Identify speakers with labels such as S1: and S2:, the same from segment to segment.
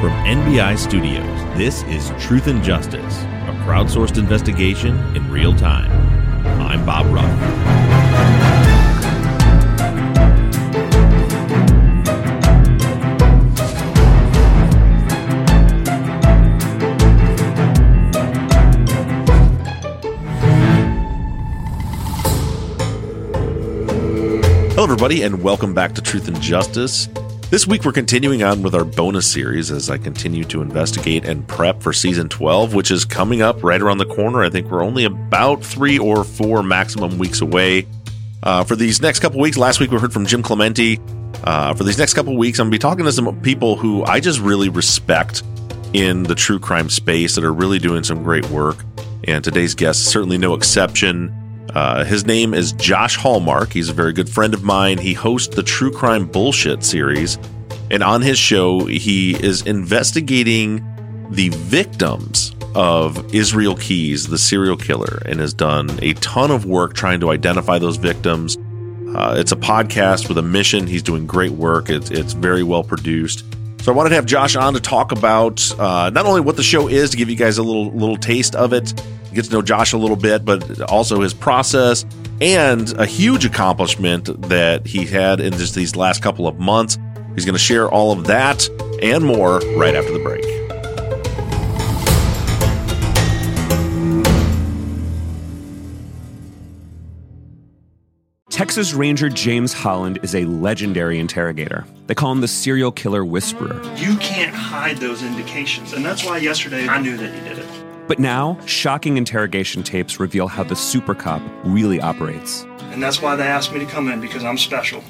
S1: From NBI Studios, this is Truth and Justice, a crowdsourced investigation in real time. I'm Bob Ruff. Hello, everybody, and welcome back to Truth and Justice. This week, we're continuing on with our bonus series as I continue to investigate and prep for season 12, which is coming up right around the corner. I think we're only about three or four maximum weeks away. Uh, for these next couple weeks, last week we heard from Jim Clemente. Uh, for these next couple weeks, I'm going to be talking to some people who I just really respect in the true crime space that are really doing some great work. And today's guest is certainly no exception. Uh, his name is Josh Hallmark. He's a very good friend of mine. He hosts the True Crime Bullshit series. And on his show, he is investigating the victims of Israel Keys, the serial killer, and has done a ton of work trying to identify those victims. Uh, it's a podcast with a mission. He's doing great work. It's, it's very well produced. So I wanted to have Josh on to talk about uh, not only what the show is, to give you guys a little little taste of it, get to know Josh a little bit, but also his process and a huge accomplishment that he had in just these last couple of months. He's going to share all of that and more right after the break.
S2: Texas Ranger James Holland is a legendary interrogator. They call him the serial killer whisperer.
S3: You can't hide those indications. And that's why yesterday I knew that he did it.
S2: But now, shocking interrogation tapes reveal how the super cop really operates.
S3: And that's why they asked me to come in because I'm special.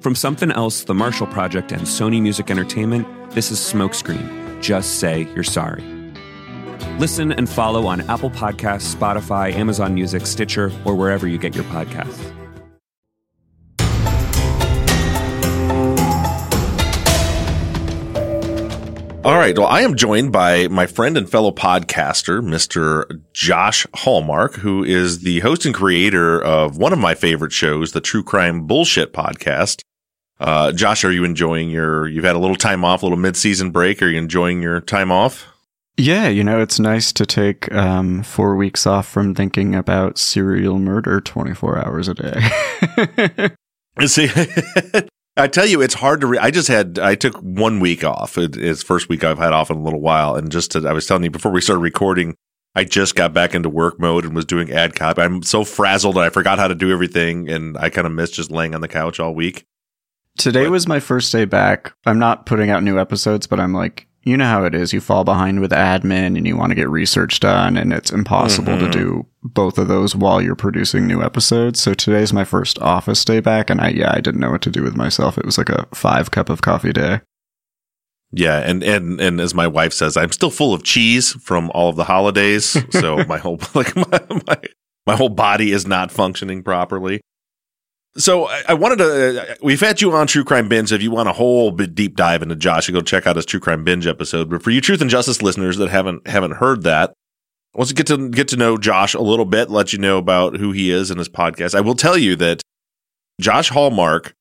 S2: From Something Else, The Marshall Project, and Sony Music Entertainment, this is Smokescreen. Just say you're sorry. Listen and follow on Apple Podcasts, Spotify, Amazon Music, Stitcher, or wherever you get your podcasts.
S1: All right. Well, I am joined by my friend and fellow podcaster, Mr. Josh Hallmark, who is the host and creator of one of my favorite shows, the True Crime Bullshit podcast. Uh, Josh, are you enjoying your, you've had a little time off, a little mid-season break. Are you enjoying your time off?
S4: Yeah, you know, it's nice to take um, four weeks off from thinking about serial murder 24 hours a day.
S1: See, I tell you, it's hard to. Re- I just had. I took one week off. It, it's first week I've had off in a little while, and just to, I was telling you before we started recording, I just got back into work mode and was doing ad copy. I'm so frazzled that I forgot how to do everything, and I kind of missed just laying on the couch all week.
S4: Today was my first day back. I'm not putting out new episodes, but I'm like, you know how it is. You fall behind with admin and you want to get research done, and it's impossible
S1: Mhm.
S4: to do both of those while you're producing new episodes. So today's my first office day back, and I, yeah, I didn't know what to do with myself. It was like a five cup of coffee day.
S1: Yeah, and and and as my wife says, I'm still full of cheese from all of the holidays, so my whole like my, my my whole body is not functioning properly. So I, I wanted to. Uh, we've had you on True Crime Binge. If you want a whole bit deep dive into Josh, you go check out his True Crime Binge episode. But for you Truth and Justice listeners that haven't haven't heard that, let's get to get to know Josh a little bit. Let you know about who he is and his podcast. I will tell you that Josh Hallmark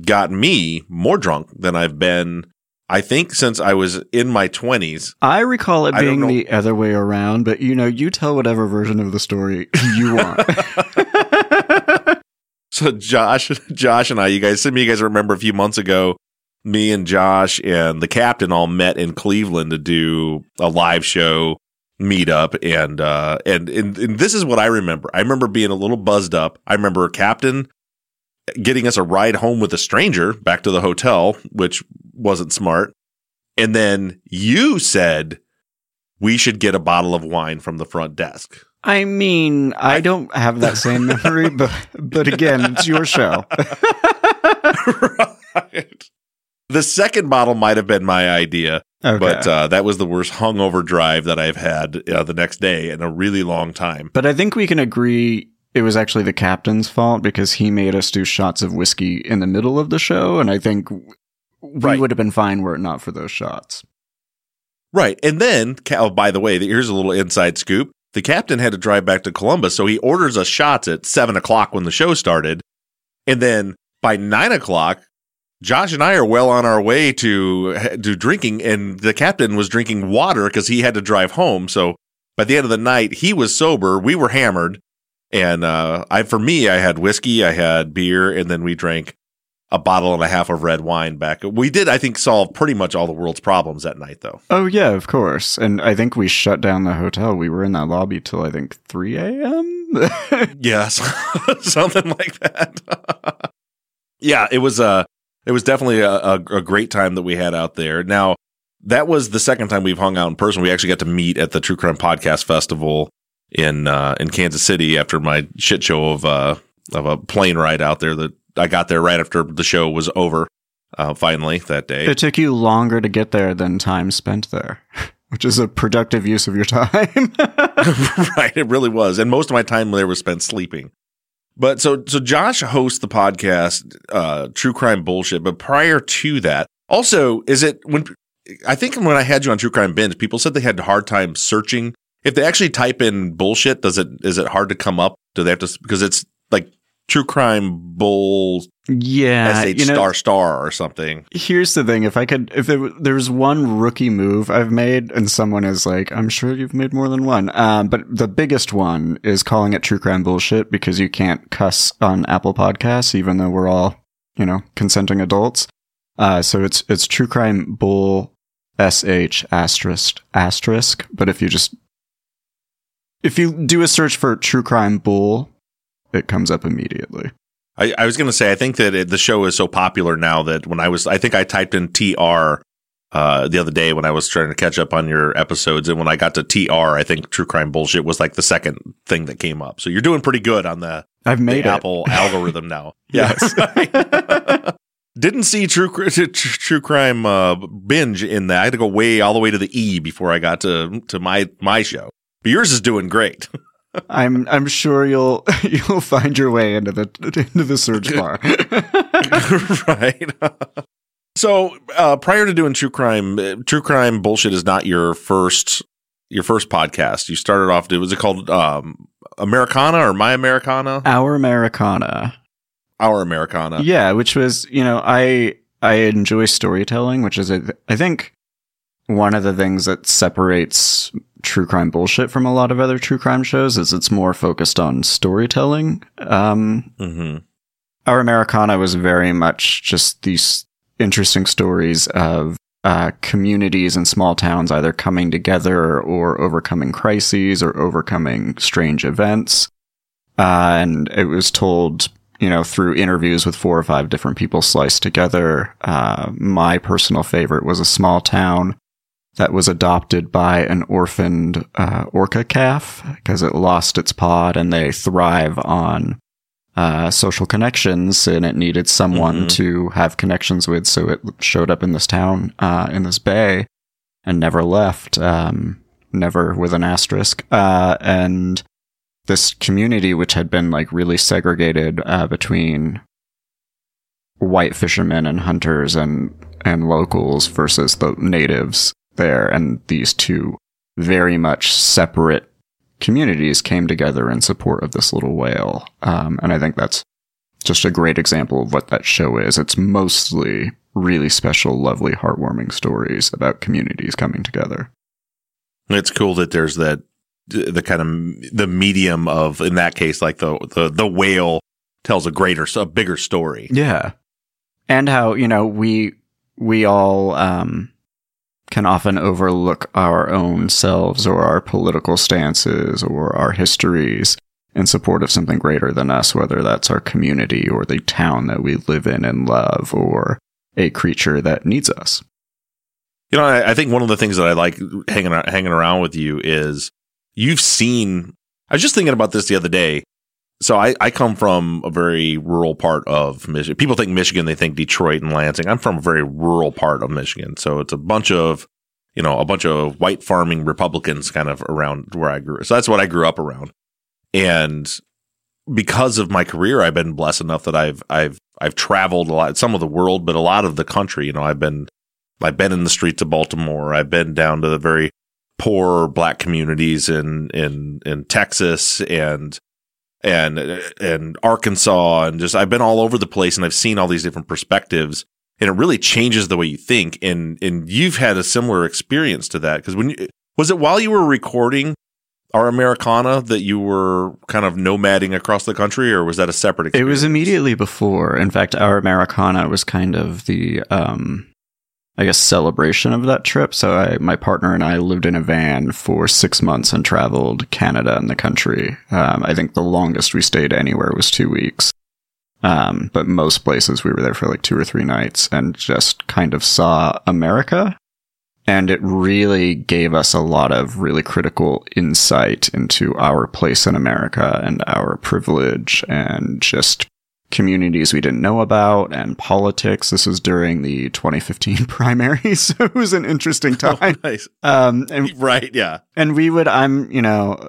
S1: got me more drunk than I've been. I think since I was in my twenties.
S4: I recall it being the other way around, but you know, you tell whatever version of the story you want.
S1: So Josh, Josh and I, you guys, some of you guys remember a few months ago, me and Josh and the captain all met in Cleveland to do a live show meetup, and uh, and and, and this is what I remember. I remember being a little buzzed up. I remember captain getting us a ride home with a stranger back to the hotel, which wasn't smart. And then you said we should get a bottle of wine from the front desk.
S4: I mean, I don't have that same memory, but but again, it's your show.
S1: right. The second bottle might have been my idea,
S4: Okay.
S1: but uh, that was the worst hungover drive that I've had uh, the next day in a really long time.
S4: But I think we can agree it was actually the captain's fault because he made us do shots of whiskey in the middle of the show, and I think we
S1: Right.
S4: would have been fine were it not for those shots.
S1: Right. And then, oh, by the way, here's a little inside scoop. The captain had to drive back to Columbus, so he orders us shots at seven o'clock when the show started. And then by nine o'clock, Josh and I are well on our way to to drinking, and the captain was drinking water because he had to drive home. So by the end of the night, he was sober. We were hammered, and uh, I for me, I had whiskey, I had beer, and then we drank a bottle and a half of red wine back. We did, I think, solve pretty much all the world's problems that night, though.
S4: Oh yeah, of course. And I think we shut down the hotel. We were in that lobby till I think three a.m.
S1: Yes, something like that. yeah, it was uh it was definitely a, a, a great time that we had out there. Now, that was the second time we've hung out in person. We actually got to meet at the True Crime Podcast Festival in uh, in Kansas City after my shit show of uh of a plane ride out there. That I got there right after the show was over. Uh, finally that day.
S4: it took you longer to get there than time spent there, which is a productive use of your time.
S1: right, it really was, and most of my time there was spent sleeping. But so so Josh hosts the podcast uh True Crime Bullshit, but prior to that, also is it when I think when I had you on True Crime Binge, people said they had a hard time searching. If they actually type in bullshit, does it is it hard to come up? Do they have to because it's like True Crime Bull
S4: yeah,
S1: SH
S4: you know,
S1: star star or something.
S4: Here's the thing: if I could, if there, w- there was one rookie move I've made, and someone is like, "I'm sure you've made more than one," um, but the biggest one is calling it true crime bullshit because you can't cuss on Apple Podcasts, even though we're all, you know, consenting adults. Uh, so it's it's true crime bull sh asterisk asterisk. But if you just if you do a search for true crime bull, it comes up immediately.
S1: I, I was going to say, I think that it, the show is so popular now that when I was, I think I typed in TR uh, the other day when I was trying to catch up on your episodes. And when I got to TR, I think True Crime Bullshit was like the second thing that came up. So you're doing pretty good on the,
S4: I've made it.
S1: Apple algorithm now.
S4: Yes.
S1: Didn't see True, True, True Crime uh, binge in that. I had to go way all the way to the E before I got to, to my, my show. But yours is doing great.
S4: I'm I'm sure you'll you'll find your way into the into the search bar.
S1: right. so uh, prior to doing true crime, uh, true crime bullshit is not your first your first podcast. You started off. Was it called um, Americana or My Americana?
S4: Our Americana.
S1: Our Americana.
S4: Yeah, which was, you know, I I enjoy storytelling, which is a, I think one of the things that separates true crime bullshit from a lot of other true crime shows is it's more focused on storytelling. Um
S1: hmm
S4: Our Americana was very much just these interesting stories of uh, communities and small towns either coming together or overcoming crises or overcoming strange events. Uh, and it was told, you know, through interviews with four or five different people sliced together. Uh, my personal favorite was a small town that was adopted by an orphaned uh, orca calf because it lost its pod and they thrive on uh, social connections and it needed someone
S1: Mhm.
S4: to have connections with. So it showed up in this town, uh, in this bay and never left, um, never with an asterisk. Uh, and this community, which had been like really segregated uh, between white fishermen and hunters and and locals versus the natives there, and these two very much separate communities came together in support of this little whale. Um, and I think that's just a great example of what that show is. It's mostly really special, lovely, heartwarming stories about communities coming together.
S1: It's cool that there's that the kind of the medium of in that case like the the the whale tells a greater a bigger story.
S4: Yeah. And how, you know, we we all um can often overlook our own selves or our political stances or our histories in support of something greater than us, whether that's our community or the town that we live in and love or a creature that needs us.
S1: You know, I, I think one of the things that I like hanging hanging around with you is you've seen. I was just thinking about this the other day. So I, I come from a very rural part of Michigan. People think Michigan, they think Detroit and Lansing. I'm from a very rural part of Michigan. So it's a bunch of, you know, a bunch of white farming Republicans kind of around where I grew. So that's what I grew up around. And because of my career, I've been blessed enough that I've, I've, I've traveled a lot, some of the world, but a lot of the country. You know, I've been, I've been in the streets of Baltimore. I've been down to the very poor black communities in, in, in Texas and, and and Arkansas and just I've been all over the place and I've seen all these different perspectives and it really changes the way you think and and you've had a similar experience to that because when you was it while you were recording our Americana that you were kind of nomading across the country or was that a separate experience?
S4: It was immediately before. In fact, our Americana was kind of the, um, I guess, celebration of that trip. So I, my partner and I lived in a van for six months and traveled Canada and the country. Um, I think the longest we stayed anywhere was two weeks. Um, but most places we were there for like two or three nights and just kind of saw America. And it really gave us a lot of really critical insight into our place in America and our privilege and just communities we didn't know about and politics. This was during the 2015 primaries, so it was an interesting time.
S1: nice.
S4: Um, and
S1: Right, yeah.
S4: and we would i'm you know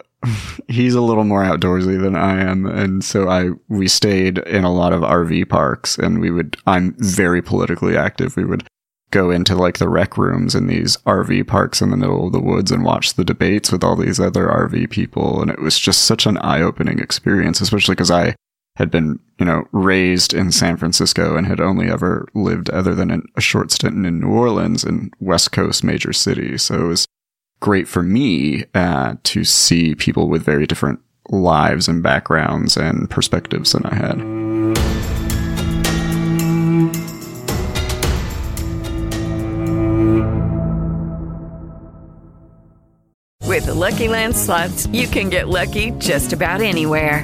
S4: he's a little more outdoorsy than i am and so i we stayed in a lot of rv parks and we would i'm very politically active we would go into like the rec rooms in these rv parks in the middle of the woods and watch the debates with all these other rv people and it was just such an eye-opening experience especially because i had been, you know, raised in San Francisco and had only ever lived other than in a short stint in New Orleans and West Coast major cities. So it was great for me uh, to see people with very different lives and backgrounds and perspectives than I had.
S5: With the Lucky Land slots, you can get lucky just about anywhere.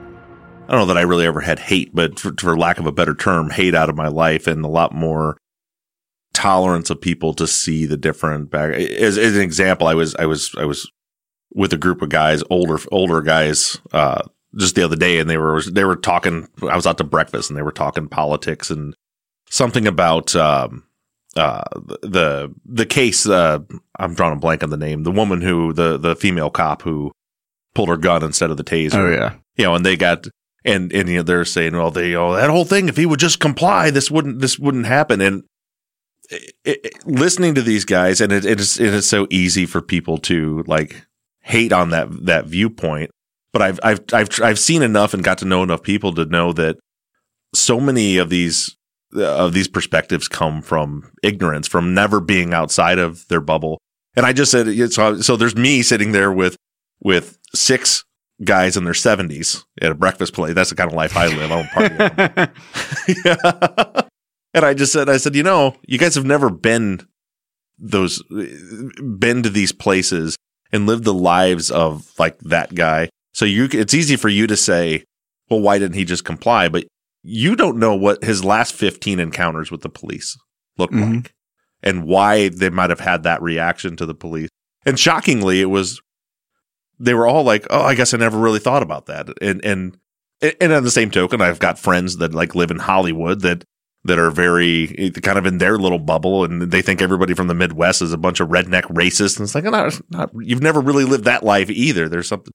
S1: I don't know that I really ever had hate, but for, for lack of a better term, hate out of my life and a lot more tolerance of people to see the different back. As, as an example, I was I was I was with a group of guys, older older guys, uh, just the other day, and they were they were talking. I was out to breakfast, and they were talking politics and something about um, uh, the the case. Uh, I'm drawing a blank on the name. The woman who the the female cop who pulled her gun instead of the taser.
S4: Oh yeah.
S1: You know, and they got and and you know they're saying, well, they oh that whole thing. If he would just comply, this wouldn't this wouldn't happen. And it, it, listening to these guys, and it, it is it is so easy for people to like hate on that that viewpoint. But I've I've I've I've seen enough and got to know enough people to know that so many of these of these perspectives come from ignorance, from never being outside of their bubble. And I just said so. So there's me sitting there with with six guys in their 70s at a breakfast place. That's the kind of life I live. I don't party. yeah. And I just said, I said, you know, you guys have never been those, been to these places and lived the lives of like that guy. So you, it's easy for you to say, well, why didn't he just comply? But you don't know what his last 15 encounters with the police looked
S4: Mhm.
S1: like and why they might have had that reaction to the police. And shockingly, it was they were all like, "Oh, I guess I never really thought about that." And and and on the same token, I've got friends that like live in Hollywood that that are very eh, kind of in their little bubble and they think everybody from the Midwest is a bunch of redneck racists. And it's like, not, not, you've never really lived that life either. There's something,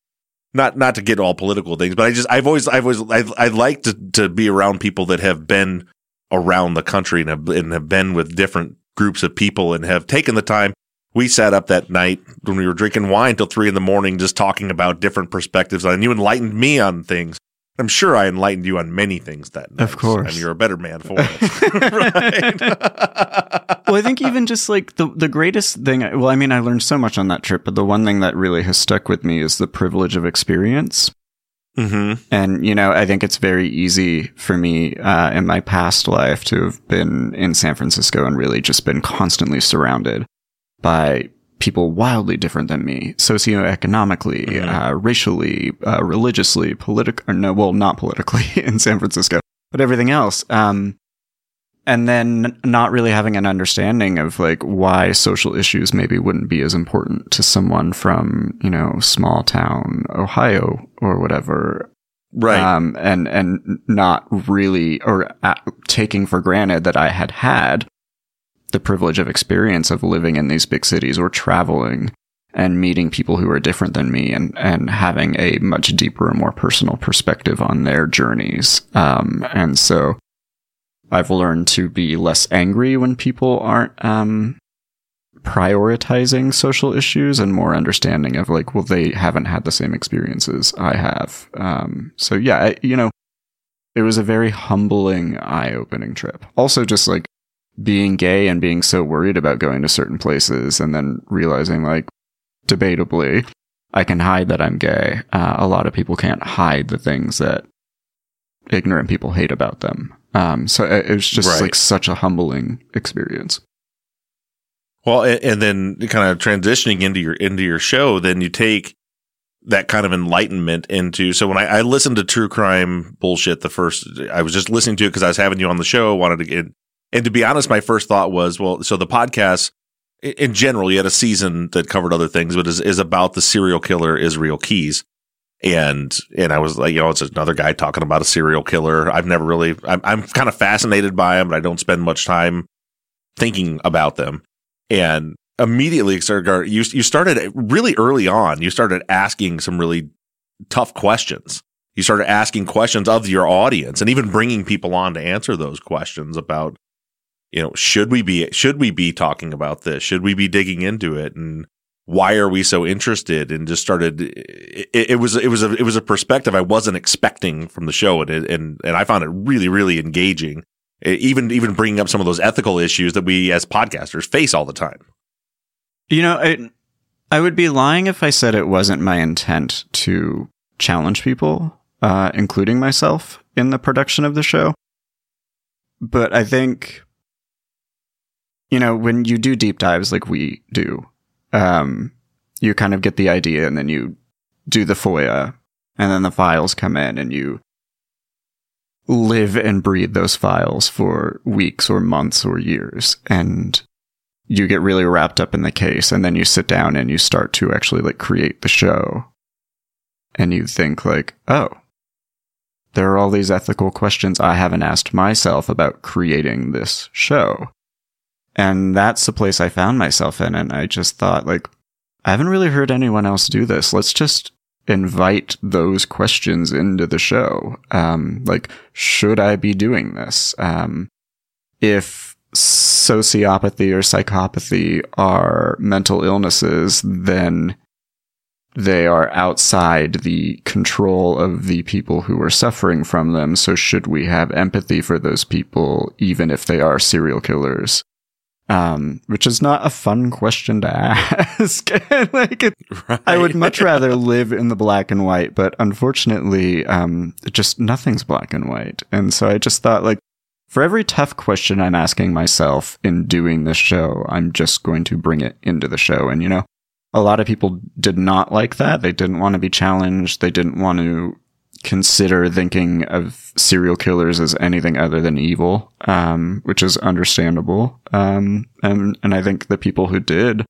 S1: not, not to get all political things, but I just, I've always, I've always, I, I like to, to be around people that have been around the country and have, and have been with different groups of people and have taken the time. We sat up that night when we were drinking wine till three in the morning, just talking about different perspectives. And you enlightened me on things I'm sure I enlightened you on many things that night.
S4: Of course.
S1: And you're a better man for it. right.
S4: well, I think even just like the the greatest thing. Well, I mean, I learned so much on that trip, but the one thing that really has stuck with me is the privilege of experience.
S1: Mm-hmm.
S4: And you know, I think it's very easy for me uh, in my past life to have been in San Francisco and really just been constantly surrounded by people wildly different than me, socioeconomically, mm-hmm. uh, racially, uh, religiously, politically, no, well, not politically in San Francisco, but everything else. Um, and then not really having an understanding of like why social issues maybe wouldn't be as important to someone from, you know, small town Ohio or whatever.
S1: Right.
S4: Um, and, and not really, or uh, taking for granted that I had had the privilege of experience of living in these big cities or traveling and meeting people who are different than me and, and having a much deeper and more personal perspective on their journeys. Um, and so I've learned to be less angry when people aren't, um, prioritizing social issues and more understanding of like, well, they haven't had the same experiences I have. Um, so yeah, I, you know, it was a very humbling, eye opening trip. Also, just like being gay and being so worried about going to certain places and then realizing like debatably I can hide that I'm gay. Uh, a lot of people can't hide the things that ignorant people hate about them. Um, so it, was just right. like such a humbling experience.
S1: Well, and, and then kind of transitioning into your into your show, then you take that kind of enlightenment into. So when I, I listened to true crime bullshit, the first I was just listening to it because I was having you on the show, wanted to get and to be honest, my first thought was, well, so the podcast in general, you had a season that covered other things, but is, is about the serial killer Israel Keys. And, and I was like, you know, it's another guy talking about a serial killer. I've never really, I'm, I'm kind of fascinated by him, but I don't spend much time thinking about them. And immediately you, you started really early on, you started asking some really tough questions. You started asking questions of your audience and even bringing people on to answer those questions about you know, should we be should we be talking about this? Should we be digging into it? And why are we so interested? And just started. It, it was it was a it was a perspective I wasn't expecting from the show, and and and I found it really really engaging. Even even bringing up some of those ethical issues that we as podcasters face all the time.
S4: You know, I I would be lying if I said it wasn't my intent to challenge people, uh, including myself, in the production of the show. But I think you know, when you do deep dives like we do, um, you kind of get the idea and then you do the FOIA and then the files come in and you live and breathe those files for weeks or months or years. And you get really wrapped up in the case and then you sit down and you start to actually like create the show. And you think like, oh, there are all these ethical questions I haven't asked myself about creating this show. And that's the place I found myself in. And I just thought, like, I haven't really heard anyone else do this. Let's just invite those questions into the show. Um, like, should I be doing this? Um, if sociopathy or psychopathy are mental illnesses, then they are outside the control of the people who are suffering from them. So should we have empathy for those people, even if they are serial killers? Um, which is not a fun question to ask. like, it, right. I would much rather live in the black and white, but unfortunately, um, just nothing's black and white. And so I just thought, like, for every tough question I'm asking myself in doing this show, I'm just going to bring it into the show. And, you know, a lot of people did not like that. They didn't want to be challenged. They didn't want to consider thinking of serial killers as anything other than evil, um, which is understandable. Um, and, and I think the people who did,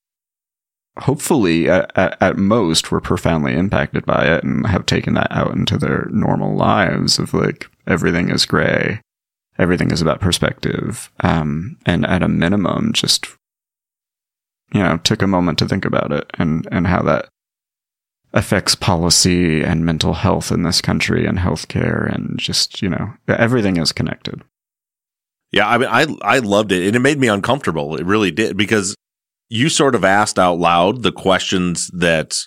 S4: hopefully at, at, most were profoundly impacted by it and have taken that out into their normal lives of like, everything is gray. everything is about perspective. Um, and at a minimum, just you know, took a moment to think about it and and how that affects policy and mental health in this country and healthcare and just you know everything is connected.
S1: Yeah, I mean, I I loved it, and it made me uncomfortable. It really did because you sort of asked out loud the questions that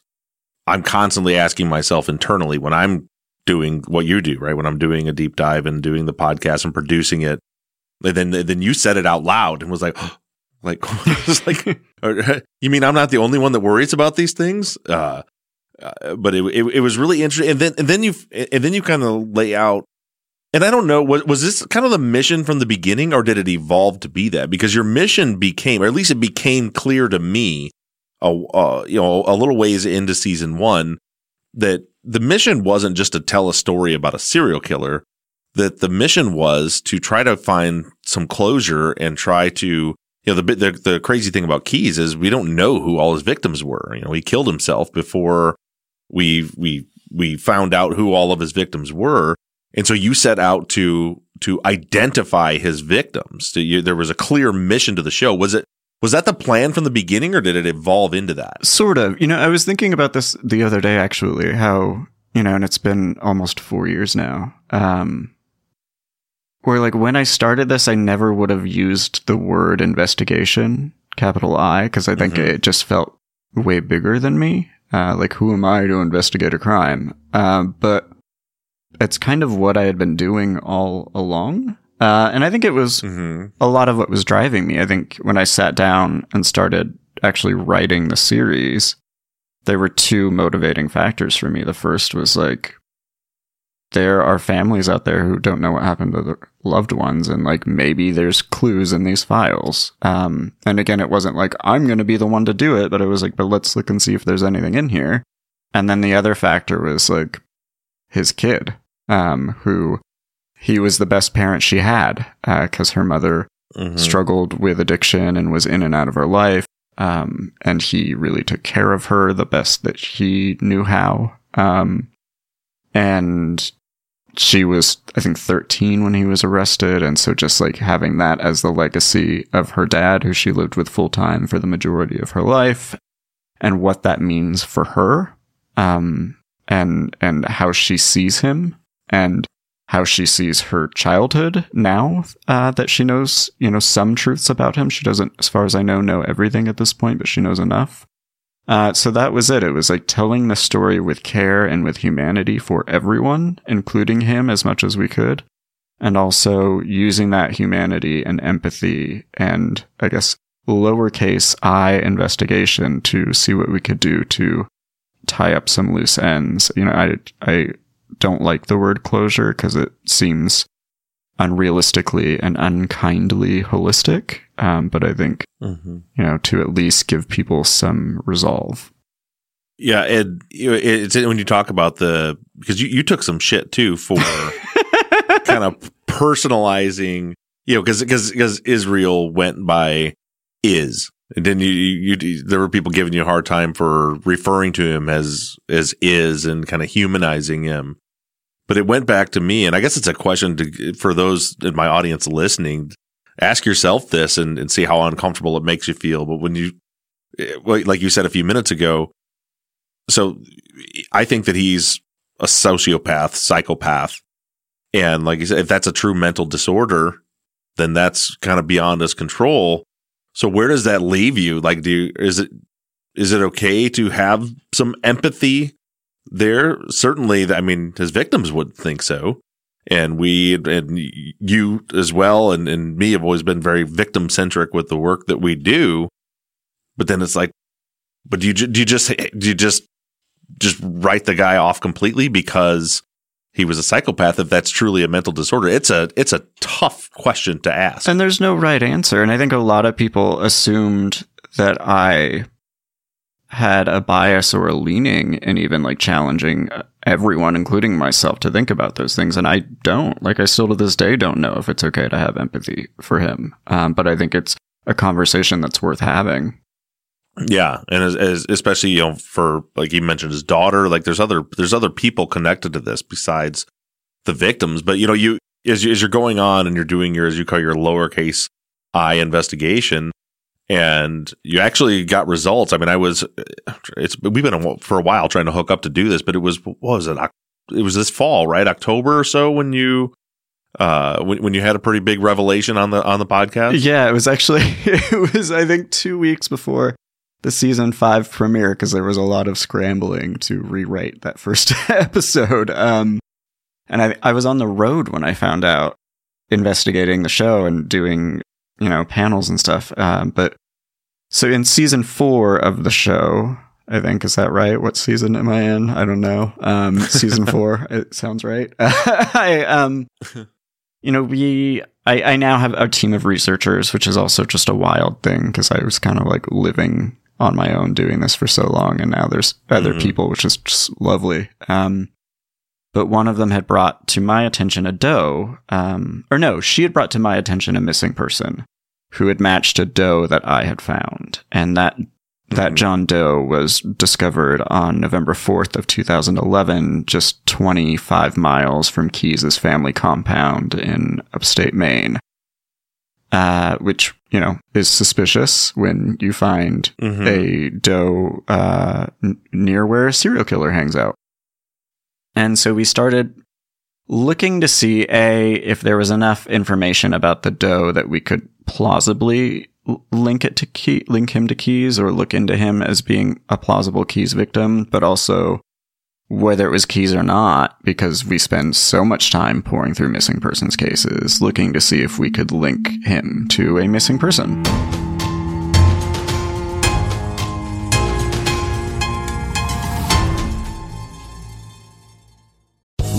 S1: I'm constantly asking myself internally when I'm doing what you do, right? When I'm doing a deep dive and doing the podcast and producing it, and then then you said it out loud and was like, like, like, you mean I'm not the only one that worries about these things? Uh, uh, but it, it, it was really interesting, and then and then you and then you kind of lay out and I don't know, was, was this kind of the mission from the beginning or did it evolve to be that? Because your mission became, or at least it became clear to me, uh, uh, you know, a little ways into season one, that the mission wasn't just to tell a story about a serial killer, that the mission was to try to find some closure and try to, you know, the, the, the crazy thing about Keys is we don't know who all his victims were. You know, he killed himself before we, we, we found out who all of his victims were. And so you set out to to identify his victims. You, there was a clear mission to the show. Was it was that the plan from the beginning, or did it evolve into that?
S4: Sort of. You know, I was thinking about this the other day, actually. How you know, and it's been almost four years now. Um, where like when I started this, I never would have used the word investigation, capital I, because I think mm-hmm. it just felt way bigger than me. Uh, like, who am I to investigate a crime? Um, but it's kind of what I had been doing all along. Uh, and I think it was mm-hmm. a lot of what was driving me. I think when I sat down and started actually writing the series, there were two motivating factors for me. The first was like, there are families out there who don't know what happened to their loved ones, and like maybe there's clues in these files. Um, and again, it wasn't like I'm going to be the one to do it, but it was like, but let's look and see if there's anything in here. And then the other factor was like, his kid, um, who he was the best parent she had because uh, her mother mm-hmm. struggled with addiction and was in and out of her life. Um, and he really took care of her the best that he knew how. Um, and she was, I think, 13 when he was arrested. And so just like having that as the legacy of her dad, who she lived with full time for the majority of her life, and what that means for her. Um, and and how she sees him and how she sees her childhood now uh, that she knows you know some truths about him she doesn't as far as i know know everything at this point but she knows enough uh, so that was it it was like telling the story with care and with humanity for everyone including him as much as we could and also using that humanity and empathy and i guess lowercase i investigation to see what we could do to tie up some loose ends. You know, I I don't like the word closure because it seems unrealistically and unkindly holistic. Um, but I think mm-hmm. you know to at least give people some resolve.
S1: Yeah, and it's when you talk about the because you, you took some shit too for kind of personalizing, you know, because because because Israel went by is and then you, you, you, there were people giving you a hard time for referring to him as, as is and kind of humanizing him. But it went back to me. And I guess it's a question to, for those in my audience listening, ask yourself this and, and see how uncomfortable it makes you feel. But when you, eh, like you said a few minutes ago, so I think that he's a sociopath, psychopath. And like you said, if that's a true mental disorder, then that's kind of beyond his control. So where does that leave you? Like, do you, is it is it okay to have some empathy there? Certainly, I mean, his victims would think so, and we and you as well, and and me have always been very victim centric with the work that we do. But then it's like, but do you do you just eh, do you just just write the guy off completely because he was a psychopath if that's truly a mental disorder it's a it's a tough question to ask
S4: and there's no right answer and i think a lot of people assumed that i had a bias or a leaning in even like challenging everyone including myself to think about those things and i don't like i still to this day don't know if it's okay to have empathy for him um, but i think it's a conversation that's worth having
S1: yeah, and as, as, especially you know for like you mentioned his daughter, like there's other there's other people connected to this besides the victims. But you know you as, as you're going on and you're doing your as you call your lowercase i investigation and you actually got results. I mean i was it's we've been for a while trying to hook up to do this but it was what was it it was this fall right? October or so when you uh when, when you had a pretty big revelation on the on the podcast?
S4: Yeah, it was actually it was I think two weeks before the season five premiere because there was a lot of scrambling to rewrite that first episode. Um, and I I was on the road when I found out investigating the show and doing you know panels and stuff. Um, but so in season four of the show. I think is that right? What season am I in? I don't know. Um, season four. It sounds right. I um, you know, we I, I now have a team of researchers, which is also just a wild thing because I was kind of like living on my own doing this for so long, and now there's other
S1: Mhm.
S4: people, which is just lovely. Um, but one of them had brought to my attention a doe, um, or no, she had brought to my attention a missing person who had matched a doe that I had found, and that that John Doe was discovered on November 4th of 2011, just 25 miles from Keys' family compound in upstate Maine. Uh, which, you know, is suspicious when you find
S1: Mhm.
S4: a doe uh, n- near where a serial killer hangs out. And so we started looking to see a if there was enough information about the doe that we could plausibly link it to key, link him to Keys or look into him as being a plausible Keys victim, but also whether it was Keys or not, because we spend so much time pouring through missing persons cases, looking to see if we could link him to a missing person.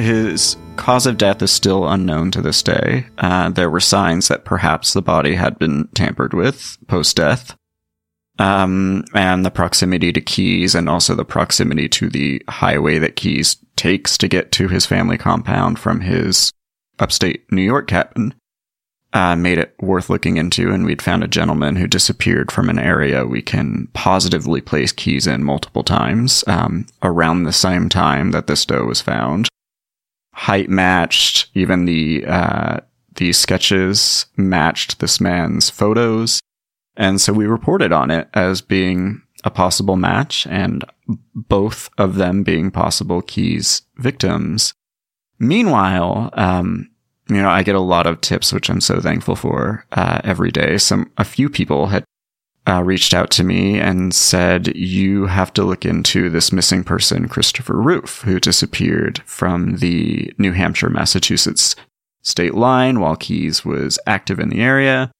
S4: His cause of death is still unknown to this day. Uh, there were signs that perhaps the body had been tampered with post death. Um, and the proximity to Keys and also the proximity to the highway that Keys takes to get to his family compound from his upstate New York cabin uh, made it worth looking into. And we'd found a gentleman who disappeared from an area we can positively place Keys in multiple times um, around the same time that this doe was found height matched. Even the uh, the sketches matched this man's photos, and so we reported on it as being a possible match, and both of them being possible Keys victims. Meanwhile, um, you know, I get a lot of tips, which I'm so thankful for uh, every day. Some a few people had uh, reached out to me and said, You have to look into this missing person, Christopher Roof, who disappeared from the New Hampshire Massachusetts state line while Keys was active in the area.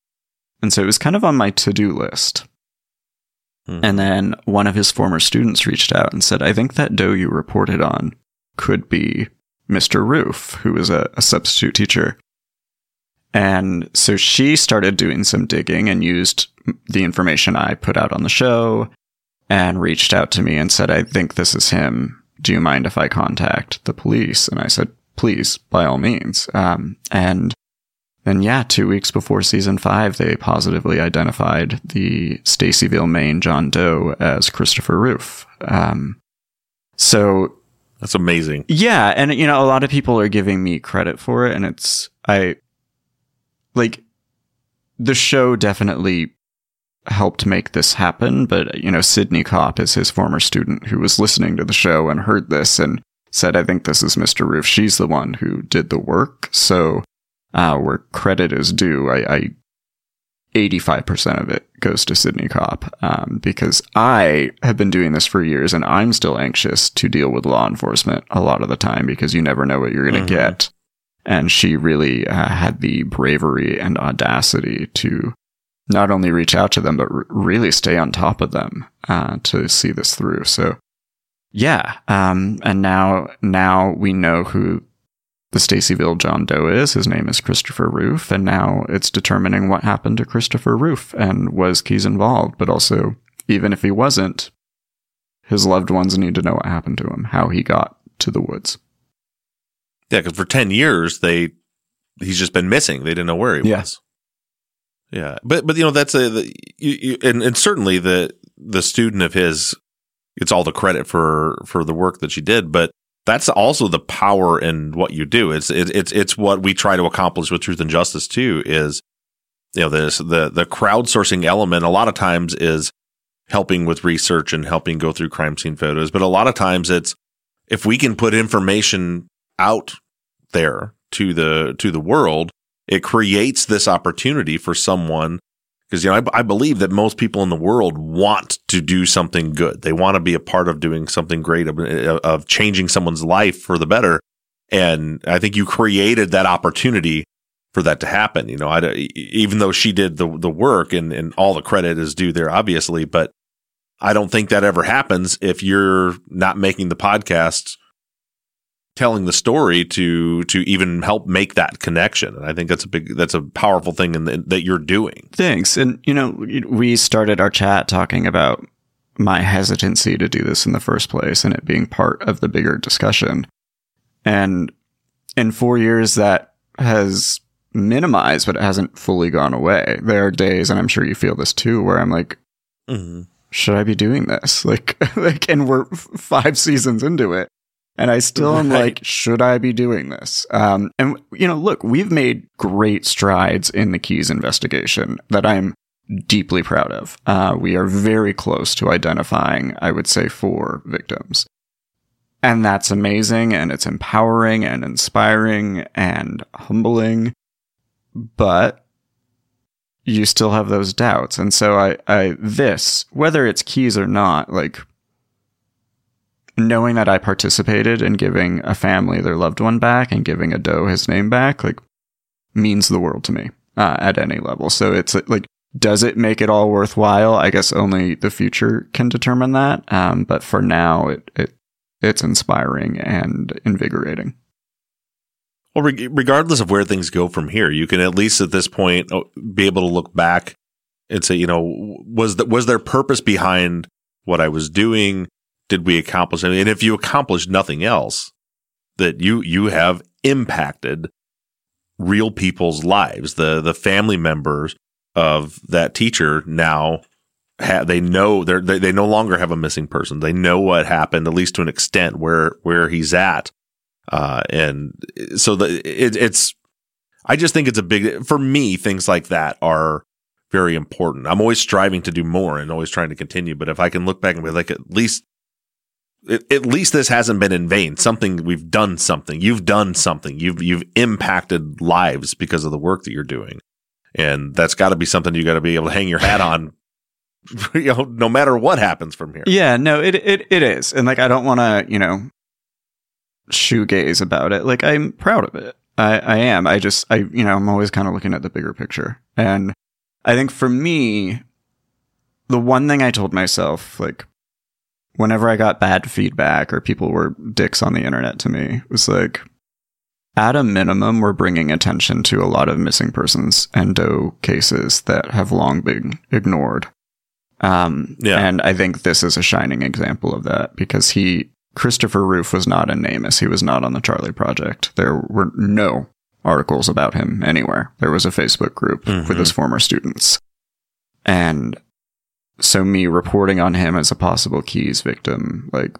S4: And so it was kind of on my to do list. And then one of his former students reached out and said, I think that doe you reported on could be Mr. Roof, who was a, a substitute teacher. And so she started doing some digging and used the information I put out on the show and reached out to me and said, I think this is him. Do you mind if I contact the police? And I said, please, by all means. Um, and then, yeah, two weeks before season five, they positively identified the Stacyville, Maine John Doe as Christopher Roof. Um, so
S1: That's amazing.
S4: yeah, and you know, a lot of people are giving me credit for it, and it's I like the show definitely helped make this happen, but you know, Sydney Kopp is his former student who was listening to the show and heard this and said, I think this is Mr. Roof. She's the one who did the work. So uh, where credit is due, I, I 85% of it goes to Sydney Kopp um, because I have been doing this for years and I'm still anxious to deal with law enforcement a lot of the time because you never know what you're going to
S1: Mhm.
S4: get. And she really uh, had the bravery and audacity to not only reach out to them, but r- really stay on top of them uh, to see this through. So, yeah. Um, and now, now we know who the Stacyville John Doe is. His name is Christopher Roof, and now it's determining what happened to Christopher Roof and was Keys involved. But also, even if he wasn't, his loved ones need to know what happened to him, how he got to the woods.
S1: Yeah, because for ten years they he's just been missing. They didn't know where he
S4: Yeah.
S1: was. Yeah, but but you know that's a the, you, you, and and certainly the the student of his gets all the credit for for the work that she did, but that's also the power in what you do. It's it, it's it's what we try to accomplish with truth and justice too. Is you know this the the crowdsourcing element a lot of times is helping with research and helping go through crime scene photos, but a lot of times it's if we can put information out there to the to the world, it creates this opportunity for someone because you know I, I believe that most people in the world want to do something good. They want to be a part of doing something great of, eh, of changing someone's life for the better. And I think you created that opportunity for that to happen. You know, I, even though she did the the work and and all the credit is due there, obviously, but I don't think that ever happens if you're not making the podcast telling the story to to even help make that connection and i think that's a big that's a powerful thing in the, that you're doing
S4: Thanks. And, you know, we started our chat talking about my hesitancy to do this in the first place and it being part of the bigger discussion. And in four years, that has minimized, but it hasn't fully gone away. There are days, and I'm sure you feel this too, where I'm like,
S1: Mhm.
S4: should I be doing this? Like, like, and we're f- five seasons into it. And I still am
S1: Right.
S4: like, should I be doing this? Um, and you know, look, we've made great strides in the Keys investigation that I'm deeply proud of. Uh, we are very close to identifying, I would say, four victims. And that's amazing and it's empowering and inspiring and humbling. But you still have those doubts. And so I, I, this, whether it's Keys or not, like knowing that I participated in giving a family their loved one back and giving a doe his name back, like means the world to me uh, at any level. So it's like, does it make it all worthwhile? I guess only the future can determine that. Um, but for now, it, it it's inspiring and invigorating.
S1: well reg- regardless of where things go from here you can at least at this point oh, be able to look back and say you know was that was there purpose behind what i was doing did we accomplish anything and if you accomplished nothing else that you you have impacted real people's lives. The the family members of that teacher now they know they they no longer have a missing person. They know what happened at least to an extent where where he's at. Uh and so the it, it's i just think it's a big for me things like that are very important. I'm always striving to do more and always trying to continue but if i can look back and be like at least at, least this hasn't been in vain. Something we've done something. You've done something. You've you've impacted lives because of the work that you're doing. And that's got to be something you got to be able to hang your hat on you know no matter what happens from here.
S4: Yeah, no, it it it is, and like I don't want to, you know, shoegaze about it. Like I'm proud of it. I I am. I just I you know I'm always kind of looking at the bigger picture, and I think for me, the one thing I told myself, like whenever I got bad feedback or people were dicks on the internet to me, it was like. At a minimum, we're bringing attention to a lot of missing persons and doe cases that have long been ignored. Um,
S1: Yeah.
S4: And I think this is a shining example of that because he, Christopher Roof was not in NamUs. He was not on the Charley Project. There were no articles about him anywhere. There was a Facebook group with his former students. And so me reporting on him as a possible Keys victim, like,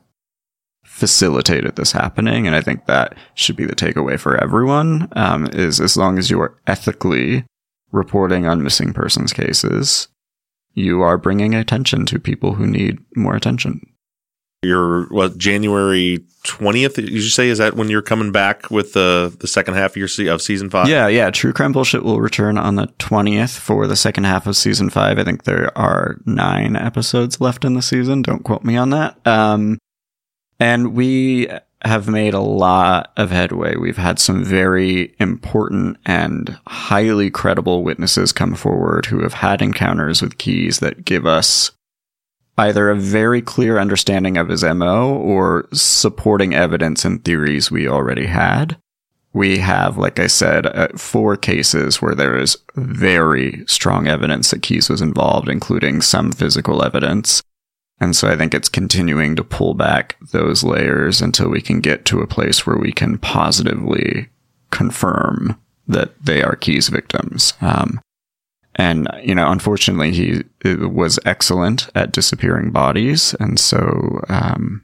S4: facilitated this happening. And I think that should be the takeaway for everyone, um, is as long as you are ethically reporting on missing persons cases, you are bringing attention to people who need more attention.
S1: You're what January twentieth? You say is that when you're coming back with the the second half of your se- of season five?
S4: Yeah, yeah. True Crime Bullshit will return on the 20th for the second half of season five. I think there are nine episodes left in the season. Don't quote me on that. Um, and we have made a lot of headway. We've had some very important and highly credible witnesses come forward who have had encounters with Keys that give us either a very clear understanding of his MO or supporting evidence and theories we already had. We have, like I said, uh, four cases where there is very strong evidence that Keys was involved, including some physical evidence. And so I think it's continuing to pull back those layers until we can get to a place where we can positively confirm that they are Keys victims. Um, and, you know, unfortunately, he was excellent at disappearing bodies. And so, um,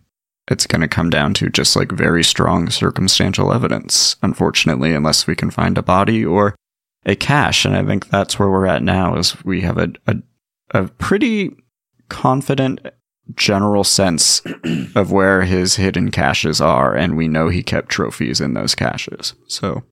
S4: it's going to come down to just like very strong circumstantial evidence, unfortunately, unless we can find a body or a cache. And I think that's where we're at now is we have a, a, a pretty confident general sense of where his hidden caches are. And we know he kept trophies in those caches. So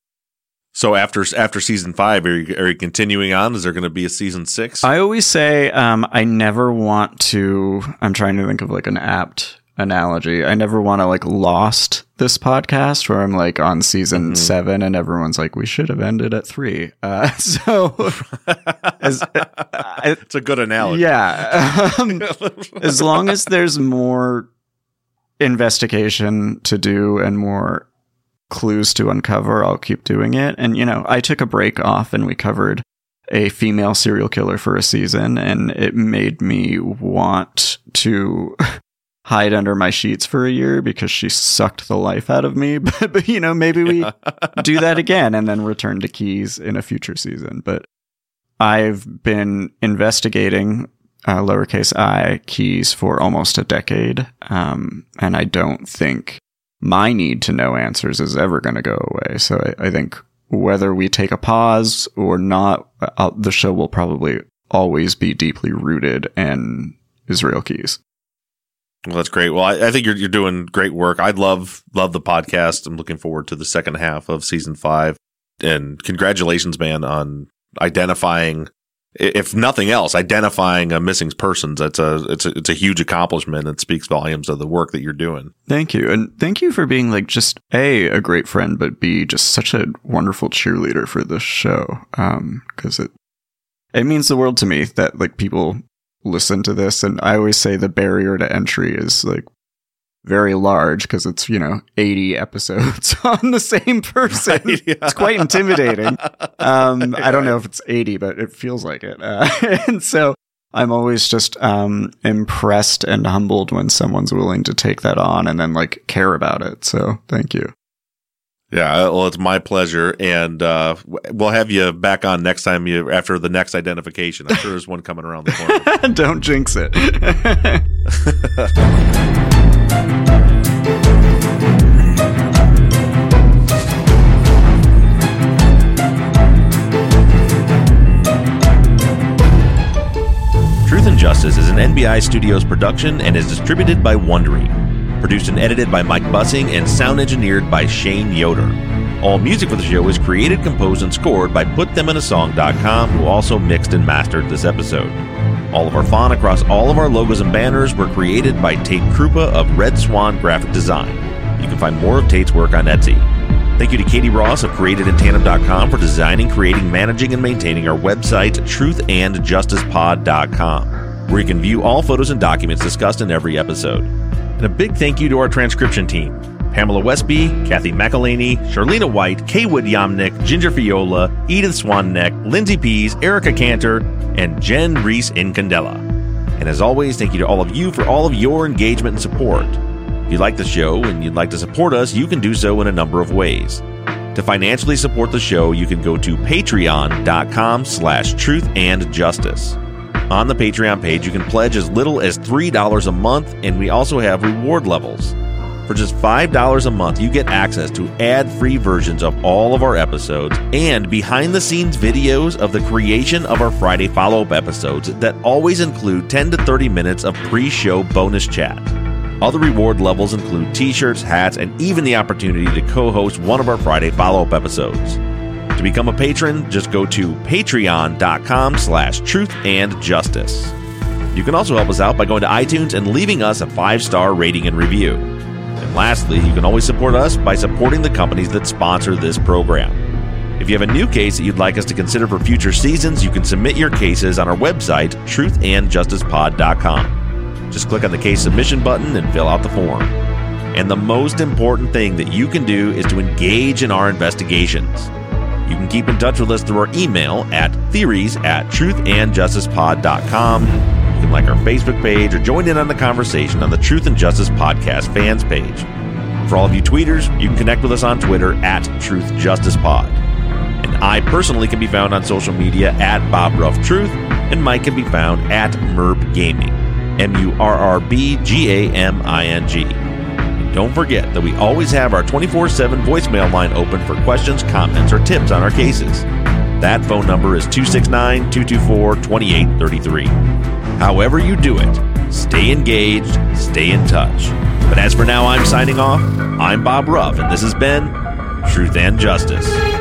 S1: So after after season five, are you, are you continuing on? Is there going to be a season six?
S4: I always say um, I never want to. I'm trying to think of like an apt analogy. I never want to like lost this podcast where I'm like on season
S1: Mm-hmm.
S4: seven and everyone's like we should have ended at three. Uh, so as,
S1: it's a good analogy.
S4: yeah, um, as long as there's more investigation to do and more clues to uncover, I'll keep doing it. And you know, I took a break off and we covered a female serial killer for a season and it made me want to hide under my sheets for a year because she sucked the life out of me. But, but you know maybe we do that again and then return to Keys in a future season. But i've been investigating uh, lowercase i Keys for almost a decade um, and i don't think my need to know answers is ever going to go away so I, I think whether we take a pause or not uh, the show will probably always be deeply rooted in Israel Keys
S1: Well, that's great. Well, I, I think you're you're doing great work. I love love the podcast. I'm looking forward to the second half of season five. And congratulations, man, on identifying, if nothing else, identifying a missing persons. That's a it's a it's a huge accomplishment. It speaks volumes of the work that you're doing.
S4: Thank you. And thank you for being like just A, a great friend, but B, just such a wonderful cheerleader for this show. Um, cause it, it means the world to me that like people listen to this. And I always say the barrier to entry is like very large because it's, you know, 80 episodes on the same person. It's quite intimidating. Um, I don't know if it's 80, but it feels like it. Uh, and so I'm always just um, impressed and humbled when someone's willing to take that on and then like care about it. So thank you.
S1: Yeah, well, it's my pleasure, and uh, we'll have you back on next time you after the next identification. I'm sure there's one coming around the corner.
S4: don't jinx it.
S1: Truth and Justice is an NBI Studios production and is distributed by Wondery. Produced and edited by Mike Bussing and sound engineered by Shane Yoder. All music for the show is created, composed, and scored by PutThemInASong.com, who also mixed and mastered this episode. All of our font across all of our logos and banners were created by Tate Krupa of Red Swan Graphic Design. You can find more of Tate's work on Etsy. Thank you to Katie Ross of CreatedInTandem.com for designing, creating, managing, and maintaining our website, truthandjusticepod.com, where you can view all photos and documents discussed in every episode. And a big thank you to our transcription team Pamela Westby, Kathy McElhaney, Charlena White, Kaywood Yamnick, Ginger Fiola, Edith Swanneck, Lindsay Pease, Erica Cantor, and Jen Reese Incandela. And as always, thank you to all of you for all of your engagement and support. If you like the show and you'd like to support us, you can do so in a number of ways. To financially support the show, you can go to patreon.com slash truth and justice. On the Patreon page, you can pledge as little as $3 a month, and we also have reward levels. For just $5 a month, you get access to ad free versions of all of our episodes and behind the scenes videos of the creation of our Friday follow up episodes that always include 10 to 30 minutes of pre show bonus chat. Other reward levels include t shirts, hats, and even the opportunity to co host one of our Friday follow up episodes. Become a patron, just go to patreon.com slash truth and justice. You can also help us out by going to iTunes and leaving us a five star rating and review. And lastly, you can always support us by supporting the companies that sponsor this program. If you have a new case that you'd like us to consider for future seasons, you can submit your cases on our website, truthandjusticepod.com. Just click on the case submission button and fill out the form. And the most important thing that you can do is to engage in our investigations. You can keep in touch with us through our email at theories at truthandjusticepod.com. You can like our Facebook page or join in on the conversation on the Truth and Justice Podcast fans page. For all of you tweeters, you can connect with us on Twitter at TruthJusticePod. And I personally can be found on social media at Bob Ruff Truth, and Mike can be found at Murrb Gaming. M U R R B G A M I N G. Don't forget that we always have our 24 7 voicemail line open for questions, comments, or tips on our cases. That phone number is 269 224 2833. However, you do it, stay engaged, stay in touch. But as for now, I'm signing off. I'm Bob Ruff, and this has been Truth and Justice.